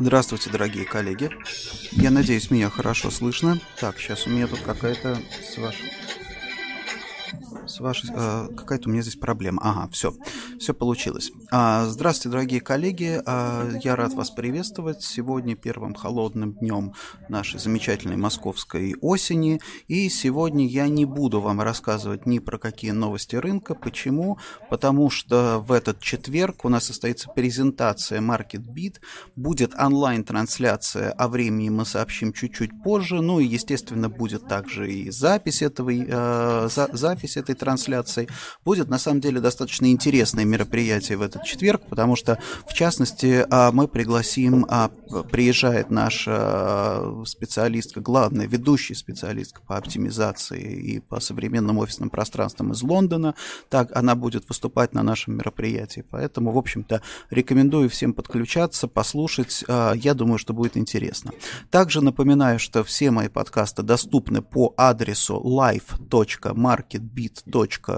Здравствуйте, дорогие коллеги. Я надеюсь, меня хорошо слышно. Так, сейчас у меня тут какая-то с вашей с вашей... Э, какая-то у меня здесь проблема. Ага, все. Все получилось. А, здравствуйте, дорогие коллеги. А, я рад вас приветствовать сегодня первым холодным днем нашей замечательной московской осени. И сегодня я не буду вам рассказывать ни про какие новости рынка. Почему? Потому что в этот четверг у нас состоится презентация MarketBeat. Будет онлайн-трансляция, о времени мы сообщим чуть-чуть позже. Ну и, естественно, будет также и запись, этого, э, за, запись этой трансляцией. Будет, на самом деле, достаточно интересное мероприятие в этот четверг, потому что, в частности, а, мы пригласим, а, приезжает наша а, специалистка, главная, ведущая специалистка по оптимизации и по современным офисным пространствам из Лондона. Так, она будет выступать на нашем мероприятии. Поэтому, в общем-то, рекомендую всем подключаться, послушать. Я думаю, что будет интересно. Также напоминаю, что все мои подкасты доступны по адресу live.marketbit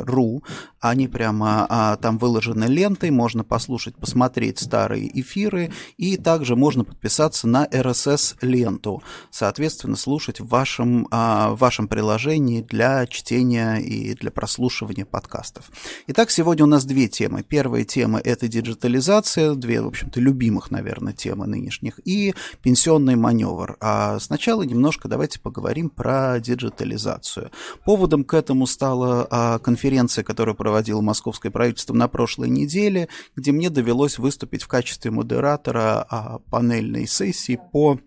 ру. Они прямо а, там выложены лентой, можно послушать, посмотреть старые эфиры, и также можно подписаться на RSS-ленту, соответственно, слушать в вашем, а, в вашем приложении для чтения и для прослушивания подкастов. Итак, сегодня у нас две темы. Первая тема – это диджитализация, две, в общем-то, любимых, наверное, темы нынешних, и пенсионный маневр. А сначала немножко давайте поговорим про диджитализацию. Поводом к этому стало а, конференция, которую проводило московское правительство на прошлой неделе, где мне довелось выступить в качестве модератора а, панельной сессии по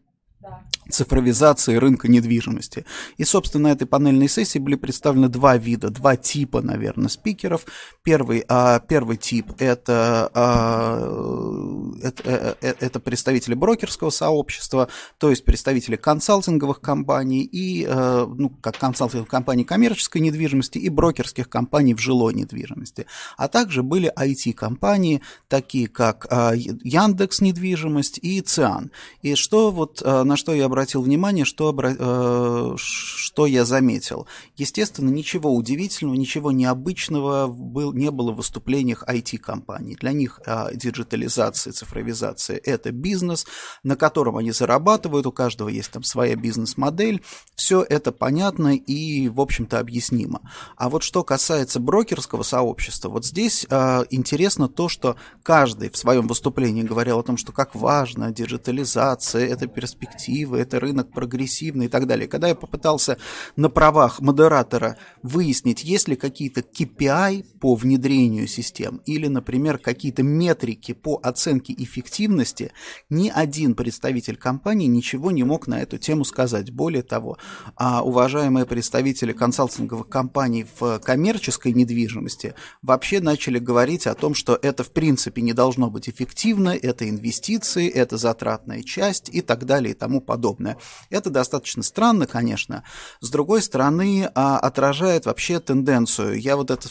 цифровизации рынка недвижимости. И, собственно, на этой панельной сессии были представлены два вида, два типа, наверное, спикеров. Первый, а, первый тип это, а, это, э, э, это представители брокерского сообщества, то есть представители консалтинговых компаний и, ну, как консалтинговых компаний коммерческой недвижимости и брокерских компаний в жилой недвижимости. А также были IT-компании, такие как а, Яндекс недвижимость и Циан. И что вот, а, на что я обратил внимание, что, э, что я заметил. Естественно, ничего удивительного, ничего необычного был, не было в выступлениях IT-компаний. Для них э, диджитализация, цифровизация – это бизнес, на котором они зарабатывают, у каждого есть там своя бизнес-модель. Все это понятно и, в общем-то, объяснимо. А вот что касается брокерского сообщества, вот здесь э, интересно то, что каждый в своем выступлении говорил о том, что как важно диджитализация, это перспективы, это рынок прогрессивный и так далее. Когда я попытался на правах модератора выяснить, есть ли какие-то KPI по внедрению систем или, например, какие-то метрики по оценке эффективности, ни один представитель компании ничего не мог на эту тему сказать. Более того, а уважаемые представители консалтинговых компаний в коммерческой недвижимости вообще начали говорить о том, что это в принципе не должно быть эффективно, это инвестиции, это затратная часть и так далее и тому подобное подобное. Это достаточно странно, конечно. С другой стороны, а, отражает вообще тенденцию. Я вот это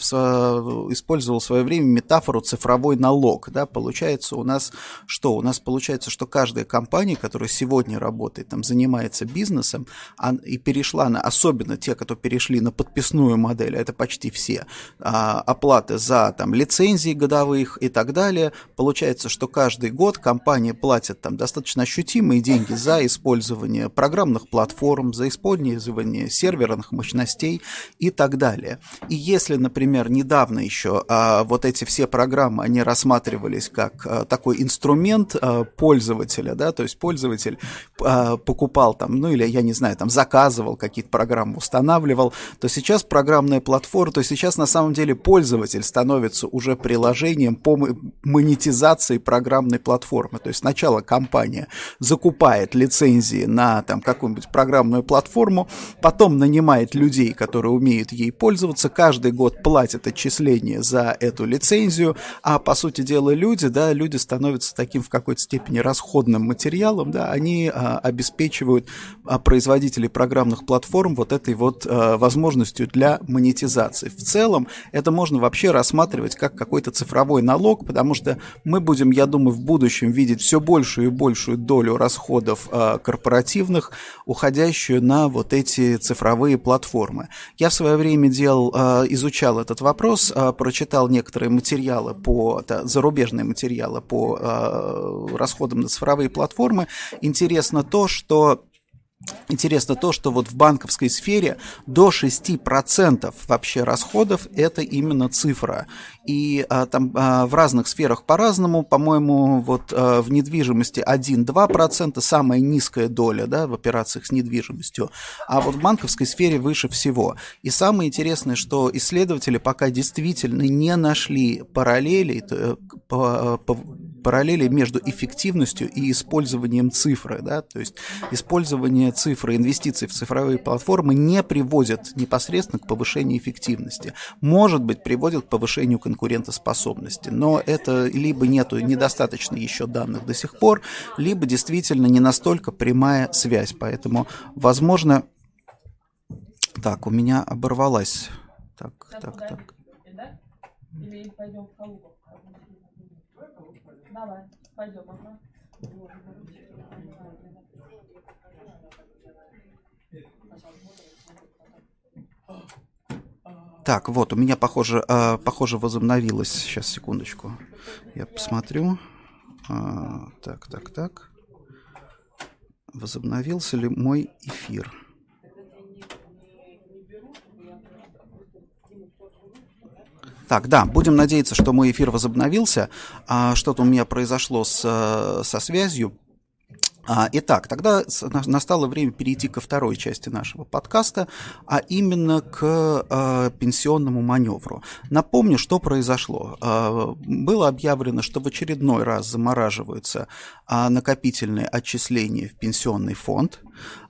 использовал в свое время метафору цифровой налог. Да? Получается у нас что? У нас получается, что каждая компания, которая сегодня работает, там, занимается бизнесом и перешла на, особенно те, кто перешли на подписную модель, а это почти все, а, оплаты за там, лицензии годовых и так далее, получается, что каждый год компания платит там достаточно ощутимые деньги за использование использование программных платформ, за использование серверных мощностей и так далее. И если, например, недавно еще а, вот эти все программы, они рассматривались как а, такой инструмент а, пользователя, да, то есть пользователь а, покупал там, ну или, я не знаю, там заказывал какие-то программы, устанавливал, то сейчас программная платформа, то сейчас на самом деле пользователь становится уже приложением по монетизации программной платформы. То есть сначала компания закупает лицензии на там какую-нибудь программную платформу, потом нанимает людей, которые умеют ей пользоваться, каждый год платит отчисления за эту лицензию, а по сути дела люди, да, люди становятся таким в какой-то степени расходным материалом, да, они а, обеспечивают а, производителей программных платформ вот этой вот а, возможностью для монетизации. В целом это можно вообще рассматривать как какой-то цифровой налог, потому что мы будем, я думаю, в будущем видеть все большую и большую долю расходов а, корпоративных корпоративных, уходящую на вот эти цифровые платформы. Я в свое время делал, э, изучал этот вопрос, э, прочитал некоторые материалы по, да, зарубежные материалы по э, расходам на цифровые платформы. Интересно то, что Интересно то, что вот в банковской сфере до 6% вообще расходов это именно цифра. И а, там а, в разных сферах по-разному, по-моему, вот а, в недвижимости 1-2% самая низкая доля да, в операциях с недвижимостью, а вот в банковской сфере выше всего. И самое интересное, что исследователи пока действительно не нашли параллелей, э, по, по, параллели между эффективностью и использованием цифры. Да? То есть использование цифры, инвестиций в цифровые платформы не приводит непосредственно к повышению эффективности. Может быть, приводит к повышению конкурентоспособности, но это либо нету недостаточно еще данных до сих пор, либо действительно не настолько прямая связь. Поэтому, возможно, так, у меня оборвалась. Так, так, так. Или пойдем в Калугу? Давай, пойдем, ага. Так, вот, у меня, похоже, э, похоже возобновилось. Сейчас, секундочку. Я посмотрю. А, так, так, так. Возобновился ли мой эфир? Так, да, будем надеяться, что мой эфир возобновился. А, что-то у меня произошло с, э, со связью. А, итак, тогда настало время перейти ко второй части нашего подкаста, а именно к э, пенсионному маневру. Напомню, что произошло. Э, было объявлено, что в очередной раз замораживаются накопительные отчисления в пенсионный фонд.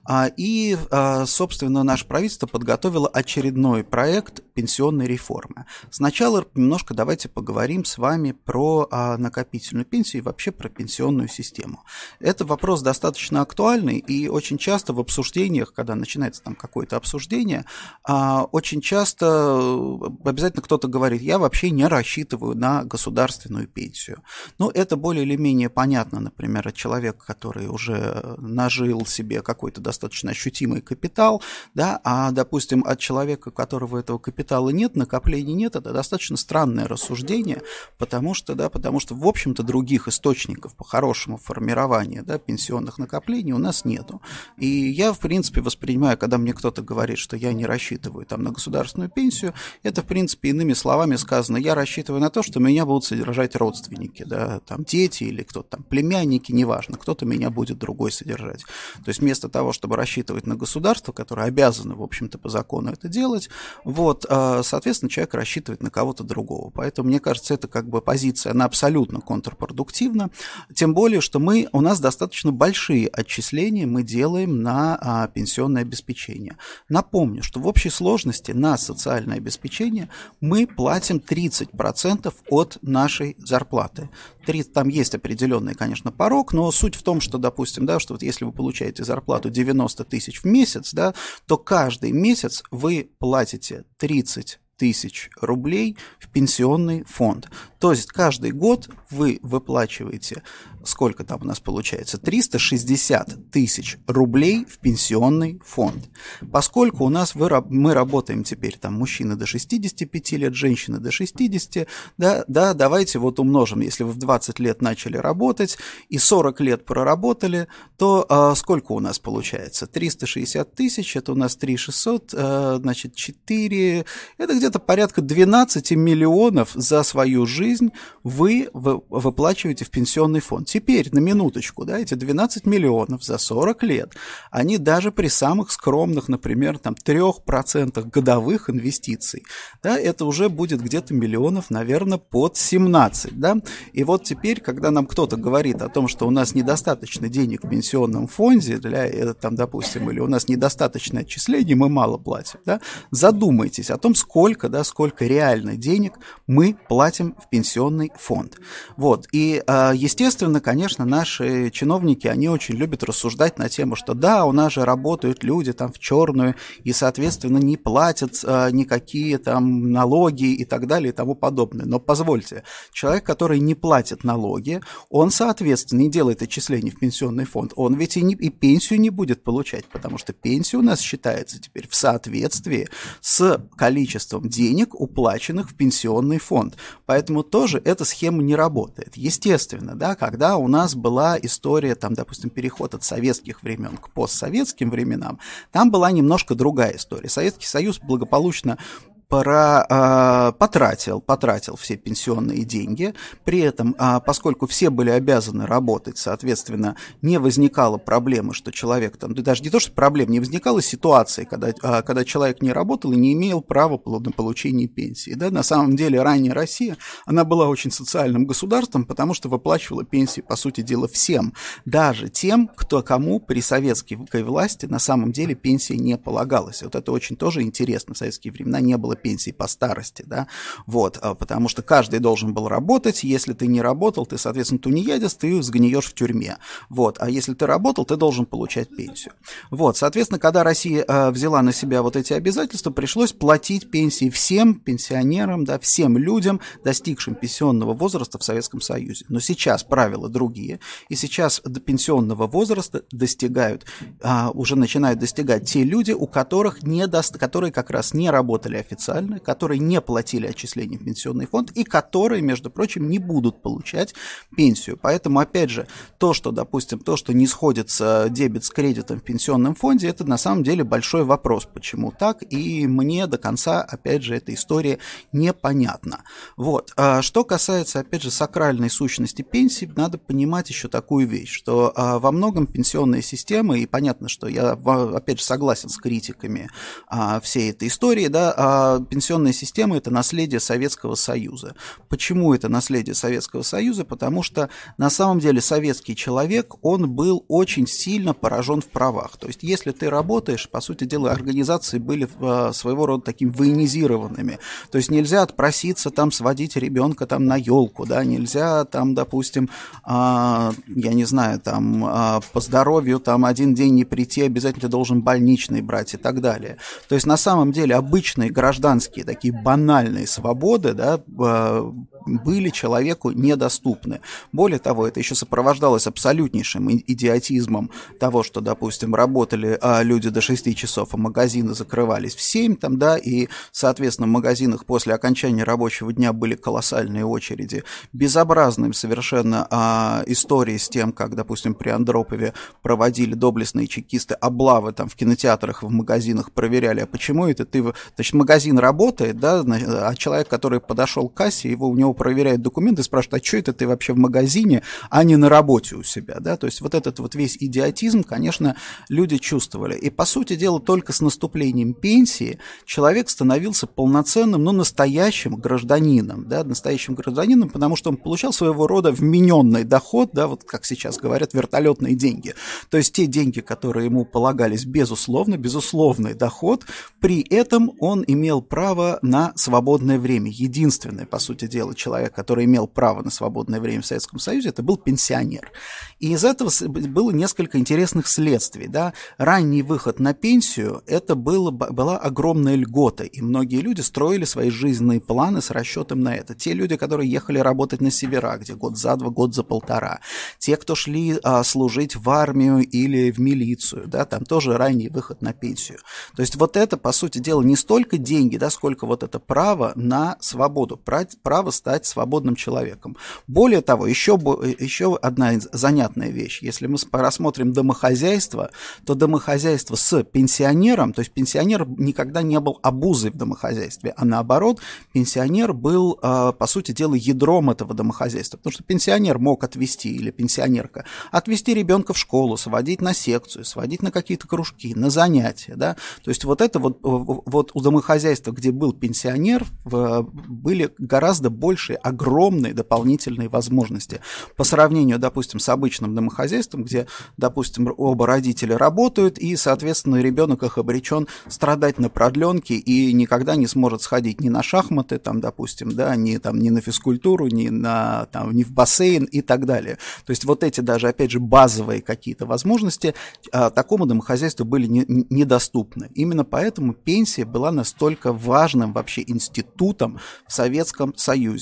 А, и, а, собственно, наше правительство подготовило очередной проект пенсионной реформы. Сначала немножко давайте поговорим с вами про а, накопительную пенсию и вообще про пенсионную систему. Это вопрос достаточно актуальный, и очень часто в обсуждениях, когда начинается там какое-то обсуждение, очень часто э, обязательно кто-то говорит, я вообще не рассчитываю на государственную пенсию. Ну, это более или менее понятно, например, от человека, который уже нажил себе какой-то достаточно ощутимый капитал, да, а, допустим, от человека, у которого этого капитала нет, накоплений нет, это достаточно странное рассуждение, потому что, да, потому что, в общем-то, других источников по хорошему формированию, да, пенсионных накоплений у нас нету. И я, в принципе, воспринимаю, когда мне кто-то говорит, что я не рассчитываю там на государственную пенсию, это, в принципе, иными словами сказано, я рассчитываю на то, что меня будут содержать родственники, да, там дети или кто-то там, племянники, неважно, кто-то меня будет другой содержать. То есть вместо того, чтобы чтобы рассчитывать на государство, которое обязано, в общем-то, по закону это делать, вот, а, соответственно, человек рассчитывает на кого-то другого. Поэтому, мне кажется, это как бы позиция, она абсолютно контрпродуктивна, тем более, что мы, у нас достаточно большие отчисления мы делаем на а, пенсионное обеспечение. Напомню, что в общей сложности на социальное обеспечение мы платим 30% от нашей зарплаты. 30, там есть определенный, конечно, порог, но суть в том, что, допустим, да, что вот если вы получаете зарплату 90 тысяч в месяц, да, то каждый месяц вы платите 30 тысяч рублей в пенсионный фонд. То есть каждый год вы выплачиваете сколько там у нас получается, 360 тысяч рублей в пенсионный фонд. Поскольку у нас вы, мы работаем теперь, там, мужчины до 65 лет, женщины до 60, да, да, давайте вот умножим, если вы в 20 лет начали работать и 40 лет проработали, то а, сколько у нас получается? 360 тысяч, это у нас 3 600, а, значит, 4, это где-то порядка 12 миллионов за свою жизнь вы выплачиваете в пенсионный фонд теперь, на минуточку, да, эти 12 миллионов за 40 лет, они даже при самых скромных, например, там 3% годовых инвестиций, да, это уже будет где-то миллионов, наверное, под 17, да, и вот теперь, когда нам кто-то говорит о том, что у нас недостаточно денег в пенсионном фонде для, э, там, допустим, или у нас недостаточное отчисление, мы мало платим, да, задумайтесь о том, сколько да, сколько реально денег мы платим в пенсионный фонд. Вот. И, а, естественно, конечно, наши чиновники, они очень любят рассуждать на тему, что да, у нас же работают люди там в черную и, соответственно, не платят а, никакие там налоги и так далее и тому подобное. Но позвольте, человек, который не платит налоги, он, соответственно, не делает отчисления в пенсионный фонд, он ведь и, не, и пенсию не будет получать, потому что пенсия у нас считается теперь в соответствии с количеством денег, уплаченных в пенсионный фонд. Поэтому тоже эта схема не работает. Естественно, да, когда у нас была история, там, допустим, переход от советских времен к постсоветским временам, там была немножко другая история. Советский Союз благополучно про, э, потратил, потратил все пенсионные деньги. При этом, э, поскольку все были обязаны работать, соответственно, не возникало проблемы, что человек там, да даже не то, что проблем, не возникало ситуации, когда, э, когда человек не работал и не имел права на получение пенсии. Да? На самом деле, ранее Россия, она была очень социальным государством, потому что выплачивала пенсии, по сути дела, всем, даже тем, кто кому при советской власти на самом деле пенсия не полагалась. Вот это очень тоже интересно. В советские времена не было пенсии по старости, да, вот, а, потому что каждый должен был работать, если ты не работал, ты, соответственно, тунеядец, ты сгниешь в тюрьме, вот, а если ты работал, ты должен получать пенсию. Вот, соответственно, когда Россия э, взяла на себя вот эти обязательства, пришлось платить пенсии всем пенсионерам, да, всем людям, достигшим пенсионного возраста в Советском Союзе. Но сейчас правила другие, и сейчас до пенсионного возраста достигают, а, уже начинают достигать те люди, у которых не даст, которые как раз не работали официально, официально, которые не платили отчисления в пенсионный фонд и которые, между прочим, не будут получать пенсию. Поэтому, опять же, то, что, допустим, то, что не сходится дебет с кредитом в пенсионном фонде, это на самом деле большой вопрос, почему так, и мне до конца, опять же, эта история непонятна. Вот. А что касается, опять же, сакральной сущности пенсии, надо понимать еще такую вещь, что а, во многом пенсионные системы, и понятно, что я, опять же, согласен с критиками а, всей этой истории, да, пенсионная система – это наследие Советского Союза. Почему это наследие Советского Союза? Потому что на самом деле советский человек, он был очень сильно поражен в правах. То есть если ты работаешь, по сути дела, организации были а, своего рода такими военизированными. То есть нельзя отпроситься там сводить ребенка там на елку, да, нельзя там, допустим, а, я не знаю, там а, по здоровью там один день не прийти, обязательно ты должен больничный брать и так далее. То есть на самом деле обычные граждане гражданские, такие банальные свободы, да, а, были человеку недоступны. Более того, это еще сопровождалось абсолютнейшим идиотизмом того, что, допустим, работали а, люди до 6 часов, а магазины закрывались в 7, там, да, и, соответственно, в магазинах после окончания рабочего дня были колоссальные очереди. Безобразным совершенно а, истории с тем, как, допустим, при Андропове проводили доблестные чекисты облавы там в кинотеатрах, в магазинах, проверяли, а почему это ты... Значит, магазин работает, да, а человек, который подошел к кассе, его у него проверяет документы, спрашивает, а что это ты вообще в магазине, а не на работе у себя, да, то есть вот этот вот весь идиотизм, конечно, люди чувствовали. И, по сути дела, только с наступлением пенсии человек становился полноценным, ну, настоящим гражданином, да, настоящим гражданином, потому что он получал своего рода вмененный доход, да, вот как сейчас говорят, вертолетные деньги. То есть те деньги, которые ему полагались, безусловно, безусловный доход, при этом он имел право на свободное время. Единственное, по сути дела, человек, который имел право на свободное время в Советском Союзе, это был пенсионер. И из этого было несколько интересных следствий. Да? Ранний выход на пенсию – это было, была огромная льгота, и многие люди строили свои жизненные планы с расчетом на это. Те люди, которые ехали работать на севера, где год за два, год за полтора. Те, кто шли а, служить в армию или в милицию, да, там тоже ранний выход на пенсию. То есть вот это, по сути дела, не столько деньги, да, сколько вот это право на свободу, право стать стать свободным человеком. Более того, еще, еще одна занятная вещь. Если мы рассмотрим домохозяйство, то домохозяйство с пенсионером, то есть пенсионер никогда не был обузой в домохозяйстве, а наоборот, пенсионер был, а, по сути дела, ядром этого домохозяйства. Потому что пенсионер мог отвести, или пенсионерка, отвести ребенка в школу, сводить на секцию, сводить на какие-то кружки, на занятия. Да? То есть вот это вот, вот у домохозяйства хозяйства, где был пенсионер, были гораздо большие, огромные дополнительные возможности по сравнению, допустим, с обычным домохозяйством, где, допустим, оба родителя работают, и, соответственно, ребенок их обречен страдать на продленке и никогда не сможет сходить ни на шахматы, там, допустим, да, ни, там, ни на физкультуру, ни, на, там, ни в бассейн и так далее. То есть вот эти даже, опять же, базовые какие-то возможности а, такому домохозяйству были не, недоступны. Именно поэтому пенсия была настолько важным вообще институтом в Советском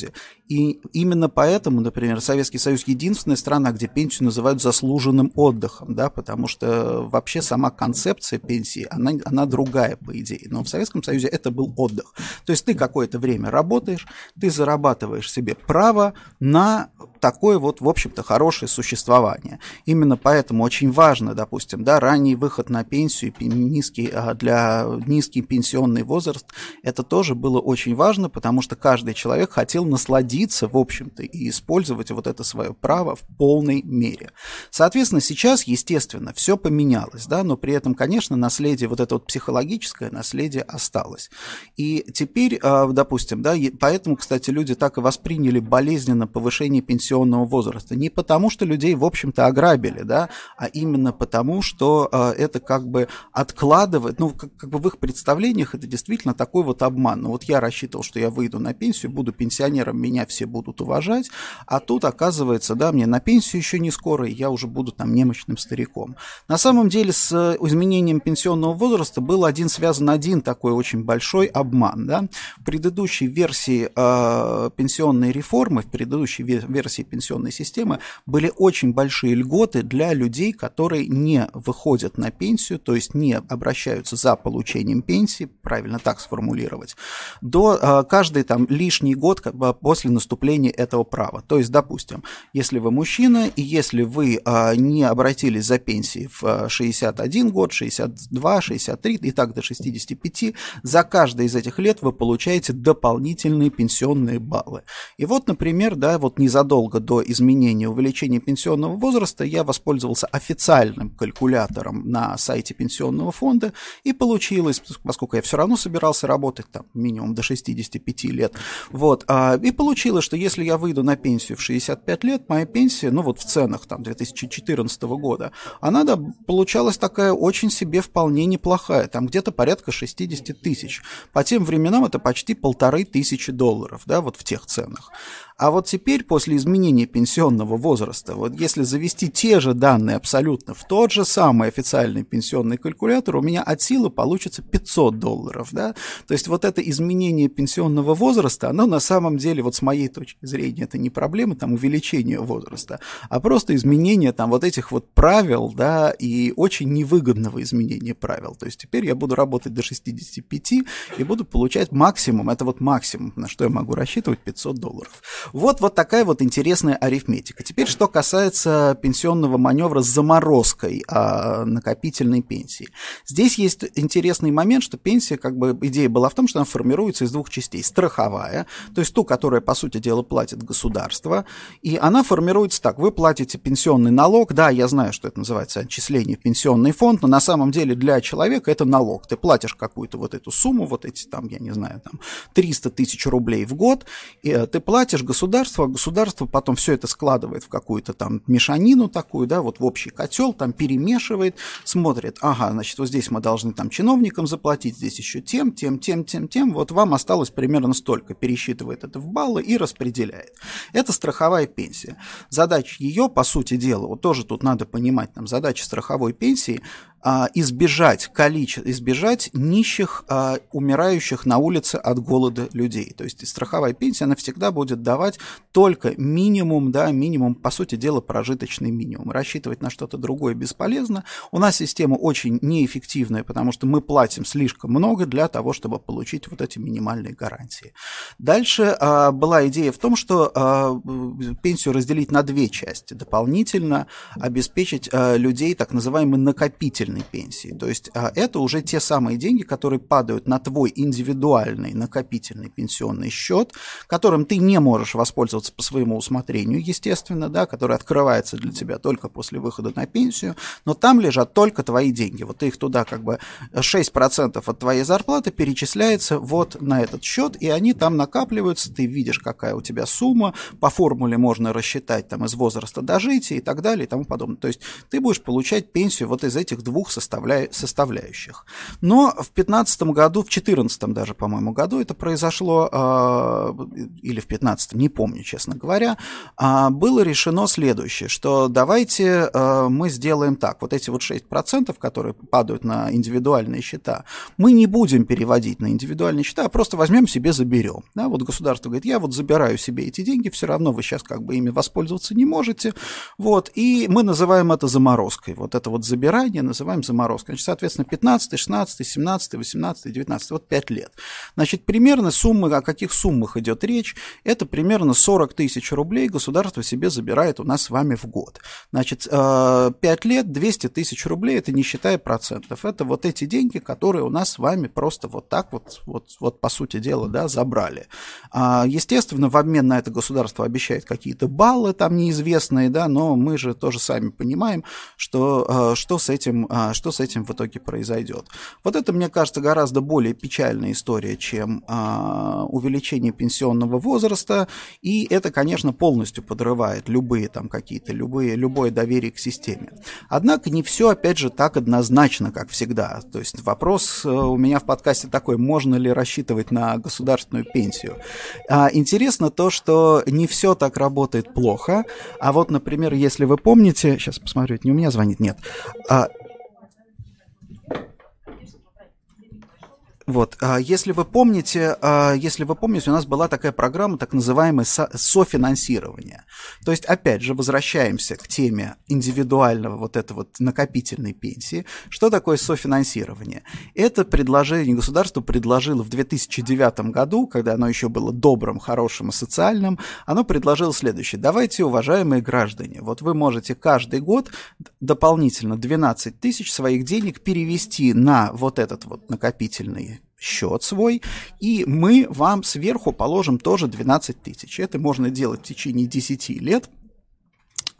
Союзе. И именно поэтому, например, Советский Союз единственная страна, где пенсию называют заслуженным отдыхом, да, потому что вообще сама концепция пенсии, она, она другая, по идее. Но в Советском Союзе это был отдых. То есть ты какое-то время работаешь, ты зарабатываешь себе право на такое вот, в общем-то, хорошее существование. Именно поэтому очень важно, допустим, да, ранний выход на пенсию, низкий, а, для низкий пенсионный возраст, это тоже было очень важно, потому что каждый человек хотел насладиться, в общем-то, и использовать вот это свое право в полной мере. Соответственно, сейчас, естественно, все поменялось, да, но при этом, конечно, наследие, вот это вот психологическое наследие осталось. И теперь, а, допустим, да, поэтому, кстати, люди так и восприняли болезненно повышение пенсионного возраста. Не потому, что людей, в общем-то, ограбили, да, а именно потому, что э, это как бы откладывает, ну, как, как бы в их представлениях это действительно такой вот обман. Ну, вот я рассчитывал, что я выйду на пенсию, буду пенсионером, меня все будут уважать, а тут оказывается, да, мне на пенсию еще не скоро, и я уже буду там немощным стариком. На самом деле с изменением пенсионного возраста был один связан один такой очень большой обман, да. В предыдущей версии э, пенсионной реформы, в предыдущей версии пенсионной системы были очень большие льготы для людей, которые не выходят на пенсию, то есть не обращаются за получением пенсии, правильно так сформулировать, до э, каждый там лишний год как бы, после наступления этого права. То есть, допустим, если вы мужчина и если вы э, не обратились за пенсией в 61 год, 62, 63 и так до 65, за каждый из этих лет вы получаете дополнительные пенсионные баллы. И вот, например, да, вот незадолго до изменения увеличения пенсионного возраста я воспользовался официальным калькулятором на сайте пенсионного фонда, и получилось, поскольку я все равно собирался работать там минимум до 65 лет, вот, а, и получилось, что если я выйду на пенсию в 65 лет, моя пенсия, ну вот в ценах там 2014 года, она да, получалась такая очень себе вполне неплохая, там где-то порядка 60 тысяч. По тем временам это почти полторы тысячи долларов, да, вот в тех ценах. А вот теперь, после изменения пенсионного возраста, вот если завести те же данные абсолютно в тот же самый официальный пенсионный калькулятор, у меня от силы получится 500 долларов, да? То есть вот это изменение пенсионного возраста, оно на самом деле, вот с моей точки зрения, это не проблема там увеличения возраста, а просто изменение там вот этих вот правил, да, и очень невыгодного изменения правил. То есть теперь я буду работать до 65 и буду получать максимум, это вот максимум, на что я могу рассчитывать, 500 долларов. Вот, вот такая вот интересная арифметика. Теперь, что касается пенсионного маневра с заморозкой а, накопительной пенсии. Здесь есть интересный момент, что пенсия, как бы, идея была в том, что она формируется из двух частей. Страховая, то есть ту, которая, по сути дела, платит государство, и она формируется так. Вы платите пенсионный налог, да, я знаю, что это называется отчисление в пенсионный фонд, но на самом деле для человека это налог. Ты платишь какую-то вот эту сумму, вот эти там, я не знаю, там 300 тысяч рублей в год, и э, ты платишь государство, а государство потом все это складывает в какую-то там мешанину такую, да, вот в общий котел, там перемешивает, смотрит, ага, значит, вот здесь мы должны там чиновникам заплатить, здесь еще тем, тем, тем, тем, тем, вот вам осталось примерно столько, пересчитывает это в баллы и распределяет. Это страховая пенсия. Задача ее, по сути дела, вот тоже тут надо понимать, там, задача страховой пенсии избежать количества, избежать нищих, а, умирающих на улице от голода людей. То есть страховая пенсия, она всегда будет давать только минимум, да, минимум, по сути дела, прожиточный минимум. Рассчитывать на что-то другое бесполезно. У нас система очень неэффективная, потому что мы платим слишком много для того, чтобы получить вот эти минимальные гарантии. Дальше а, была идея в том, что а, пенсию разделить на две части. Дополнительно обеспечить а, людей так называемый накопительный накопительной пенсии. То есть а, это уже те самые деньги, которые падают на твой индивидуальный накопительный пенсионный счет, которым ты не можешь воспользоваться по своему усмотрению, естественно, да, который открывается для тебя только после выхода на пенсию, но там лежат только твои деньги. Вот ты их туда как бы 6% от твоей зарплаты перечисляется вот на этот счет, и они там накапливаются, ты видишь, какая у тебя сумма, по формуле можно рассчитать там из возраста дожития и так далее и тому подобное. То есть ты будешь получать пенсию вот из этих двух составля... составляющих. Но в 2015 году, в 2014 даже, по-моему, году это произошло, э, или в 2015, не помню, честно говоря, э, было решено следующее, что давайте э, мы сделаем так, вот эти вот 6%, которые падают на индивидуальные счета, мы не будем переводить на индивидуальные счета, а просто возьмем себе, заберем. Да, вот государство говорит, я вот забираю себе эти деньги, все равно вы сейчас как бы ими воспользоваться не можете, вот, и мы называем это заморозкой. Вот это вот забирание называем заморозкой. Значит, соответственно, 15, 16, 17, 18, 19, вот 5 лет. Значит, примерно суммы, о каких суммах идет речь, это примерно 40 тысяч рублей государство себе забирает у нас с вами в год. Значит, 5 э, лет, 200 тысяч рублей, это не считая процентов. Это вот эти деньги, которые у нас с вами просто вот так вот, вот, вот по сути дела, да, забрали. А, естественно, в обмен на это государство обещает какие-то баллы там неизвестные, да, но мы же тоже сами понимаем, что, э, что, с этим, э, что с этим в итоге произойдет. Вот это, мне кажется, гораздо более печальная история, чем увеличение пенсионного возраста, и это, конечно, полностью подрывает любые там какие-то, любые, любое доверие к системе. Однако не все, опять же, так однозначно, как всегда. То есть вопрос э, у меня в подкасте такой, можно ли рассчитывать на государственную пенсию. А, интересно то, что не все так работает плохо, а вот, например, если вы помните, сейчас посмотрю, не у меня звонит, нет, Вот, а если вы помните, а, если вы помните, у нас была такая программа, так называемое софинансирование. То есть, опять же, возвращаемся к теме индивидуального вот этого вот накопительной пенсии. Что такое софинансирование? Это предложение государство предложило в 2009 году, когда оно еще было добрым, хорошим и социальным, оно предложило следующее. Давайте, уважаемые граждане, вот вы можете каждый год дополнительно 12 тысяч своих денег перевести на вот этот вот накопительный счет свой, и мы вам сверху положим тоже 12 тысяч. Это можно делать в течение 10 лет,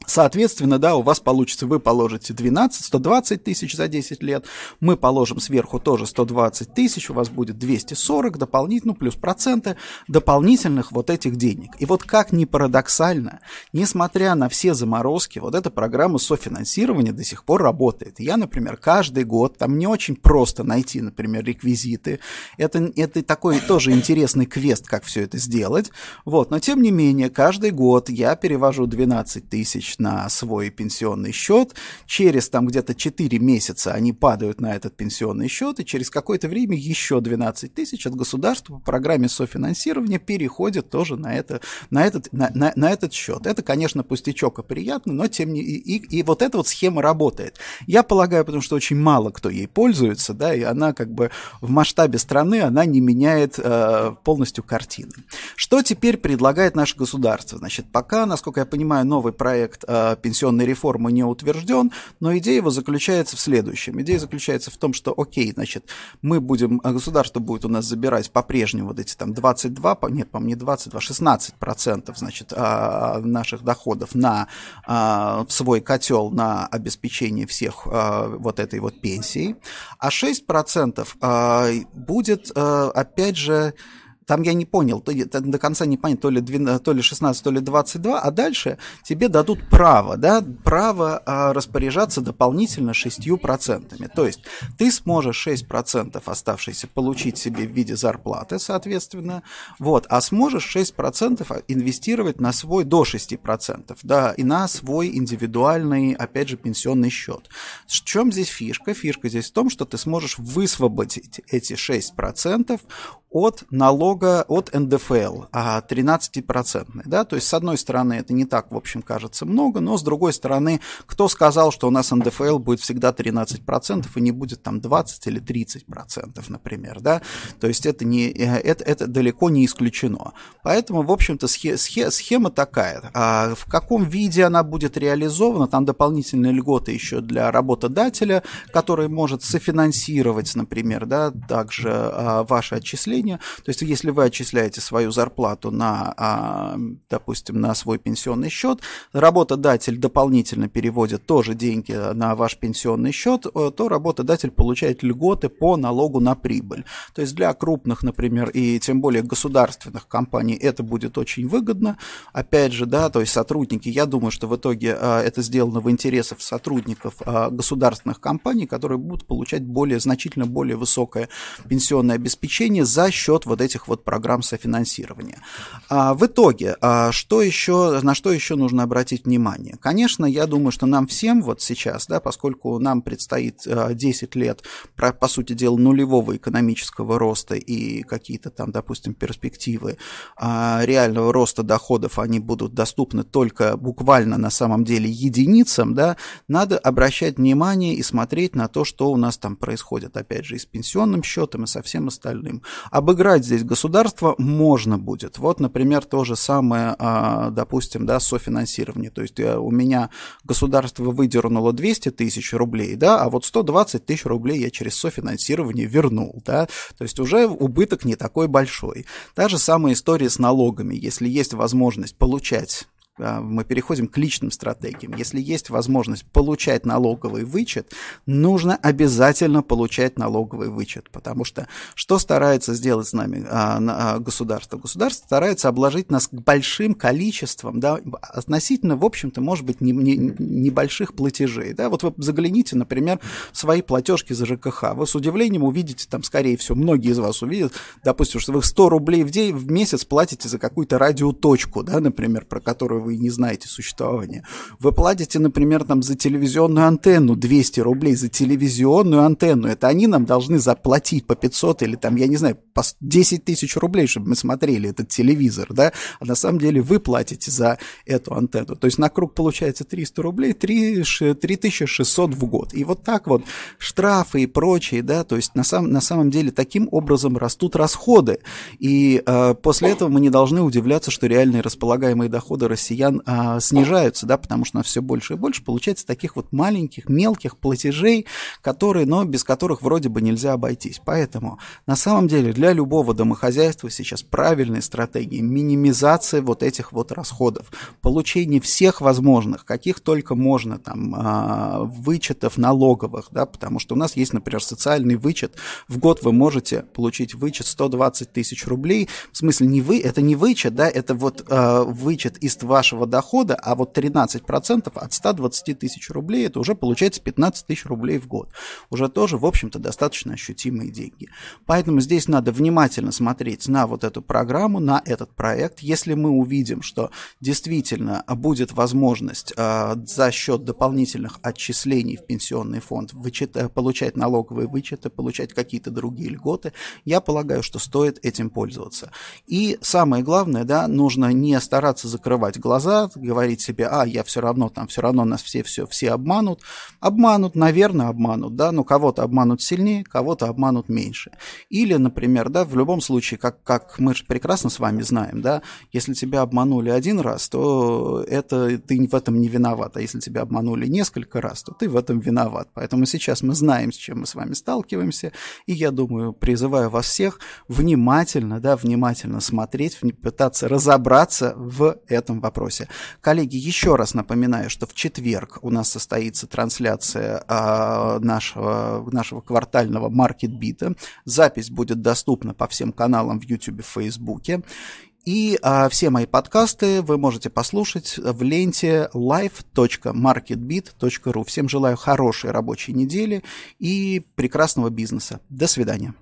Соответственно, да, у вас получится, вы положите 12, 120 тысяч за 10 лет, мы положим сверху тоже 120 тысяч, у вас будет 240 дополнительно, ну, плюс проценты дополнительных вот этих денег. И вот как ни парадоксально, несмотря на все заморозки, вот эта программа софинансирования до сих пор работает. Я, например, каждый год, там не очень просто найти, например, реквизиты, это, это такой тоже интересный квест, как все это сделать, вот, но тем не менее, каждый год я перевожу 12 тысяч на свой пенсионный счет, через там где-то 4 месяца они падают на этот пенсионный счет, и через какое-то время еще 12 тысяч от государства по программе софинансирования переходят тоже на, это, на, этот, на, на, на этот счет. Это, конечно, пустячок и приятно, но тем не и, и, и вот эта вот схема работает. Я полагаю, потому что очень мало кто ей пользуется, да, и она как бы в масштабе страны, она не меняет э, полностью картины. Что теперь предлагает наше государство? Значит, пока, насколько я понимаю, новый проект э, пенсионной реформы не утвержден, но идея его заключается в следующем. Идея заключается в том, что, окей, значит, мы будем, э, государство будет у нас забирать по-прежнему вот эти там 22, нет, по-моему, не 22, 16 процентов, значит, э, наших доходов на э, свой котел на обеспечение всех э, вот этой вот пенсии, а 6 процентов э, будет, э, опять же, там я не понял, то, до конца не понятно, то ли, 12, то ли 16, то ли 22, а дальше тебе дадут право, да, право а, распоряжаться дополнительно 6%. То есть ты сможешь 6% оставшиеся получить себе в виде зарплаты, соответственно, вот, а сможешь 6% инвестировать на свой до 6%, да, и на свой индивидуальный, опять же, пенсионный счет. В чем здесь фишка? Фишка здесь в том, что ты сможешь высвободить эти 6% от налога, от НДФЛ, 13%. А, да? То есть, с одной стороны, это не так, в общем, кажется много, но с другой стороны, кто сказал, что у нас НДФЛ будет всегда 13% и не будет там 20 или 30%, например, да? То есть, это, не, э, это, это далеко не исключено. Поэтому, в общем-то, схема такая. А в каком виде она будет реализована? Там дополнительные льготы еще для работодателя, который может софинансировать, например, да, также а, ваши отчисления. То есть, если вы отчисляете свою зарплату на, а, допустим, на свой пенсионный счет, работодатель дополнительно переводит тоже деньги на ваш пенсионный счет, э, то работодатель получает льготы по налогу на прибыль. То есть для крупных, например, и тем более государственных компаний это будет очень выгодно. Опять же, да, то есть сотрудники, я думаю, что в итоге а, это сделано в интересах сотрудников государственных компаний, которые будут получать более, значительно более высокое пенсионное обеспечение за счет вот этих вот программ софинансирования. А в итоге, а что еще, на что еще нужно обратить внимание? Конечно, я думаю, что нам всем вот сейчас, да, поскольку нам предстоит 10 лет, по сути дела, нулевого экономического роста и какие-то там, допустим, перспективы реального роста доходов, они будут доступны только буквально на самом деле единицам, да, надо обращать внимание и смотреть на то, что у нас там происходит, опять же, и с пенсионным счетом, и со всем остальным. Обыграть здесь государство можно будет. Вот, например, то же самое, а, допустим, да, софинансирование. То есть э, у меня государство выдернуло 200 тысяч рублей, да, а вот 120 тысяч рублей я через софинансирование вернул, да, то есть уже убыток не такой большой. Та же самая история с налогами. Если есть возможность получать мы переходим к личным стратегиям. Если есть возможность получать налоговый вычет, нужно обязательно получать налоговый вычет, потому что что старается сделать с нами а, а, государство? Государство старается обложить нас большим количеством, да, относительно, в общем-то, может быть, не, не, небольших платежей. Да? Вот вы загляните, например, в свои платежки за ЖКХ. Вы с удивлением увидите, там, скорее всего, многие из вас увидят, допустим, что вы 100 рублей в день, в месяц платите за какую-то радиоточку, да, например, про которую вы не знаете существования. Вы платите, например, там за телевизионную антенну 200 рублей за телевизионную антенну. Это они нам должны заплатить по 500 или там, я не знаю, по 10 тысяч рублей, чтобы мы смотрели этот телевизор, да? А на самом деле вы платите за эту антенну. То есть на круг получается 300 рублей, 3, 3600 в год. И вот так вот штрафы и прочие, да, то есть на, сам, на самом деле таким образом растут расходы. И э, после этого мы не должны удивляться, что реальные располагаемые доходы россиян россиян а, снижаются, да, потому что у нас все больше и больше получается таких вот маленьких, мелких платежей, которые, но без которых вроде бы нельзя обойтись. Поэтому на самом деле для любого домохозяйства сейчас правильной стратегии минимизация вот этих вот расходов, получение всех возможных, каких только можно там а, вычетов налоговых, да, потому что у нас есть, например, социальный вычет. В год вы можете получить вычет 120 тысяч рублей. В смысле, не вы, это не вычет, да, это вот а, вычет из вашего вашего дохода, а вот 13% от 120 тысяч рублей, это уже получается 15 тысяч рублей в год. Уже тоже, в общем-то, достаточно ощутимые деньги. Поэтому здесь надо внимательно смотреть на вот эту программу, на этот проект. Если мы увидим, что действительно будет возможность э, за счет дополнительных отчислений в пенсионный фонд вычет, получать налоговые вычеты, получать какие-то другие льготы, я полагаю, что стоит этим пользоваться. И самое главное, да, нужно не стараться закрывать глаза глаза, говорить себе, а, я все равно, там, все равно нас все, все, все обманут. Обманут, наверное, обманут, да, но кого-то обманут сильнее, кого-то обманут меньше. Или, например, да, в любом случае, как, как мы же прекрасно с вами знаем, да, если тебя обманули один раз, то это ты в этом не виноват, а если тебя обманули несколько раз, то ты в этом виноват. Поэтому сейчас мы знаем, с чем мы с вами сталкиваемся, и я думаю, призываю вас всех внимательно, да, внимательно смотреть, пытаться разобраться в этом вопросе вопросе. Коллеги, еще раз напоминаю, что в четверг у нас состоится трансляция а, нашего, нашего квартального маркетбита. Запись будет доступна по всем каналам в YouTube и Фейсбуке. И а, все мои подкасты вы можете послушать в ленте live.marketbit.ru. Всем желаю хорошей рабочей недели и прекрасного бизнеса. До свидания.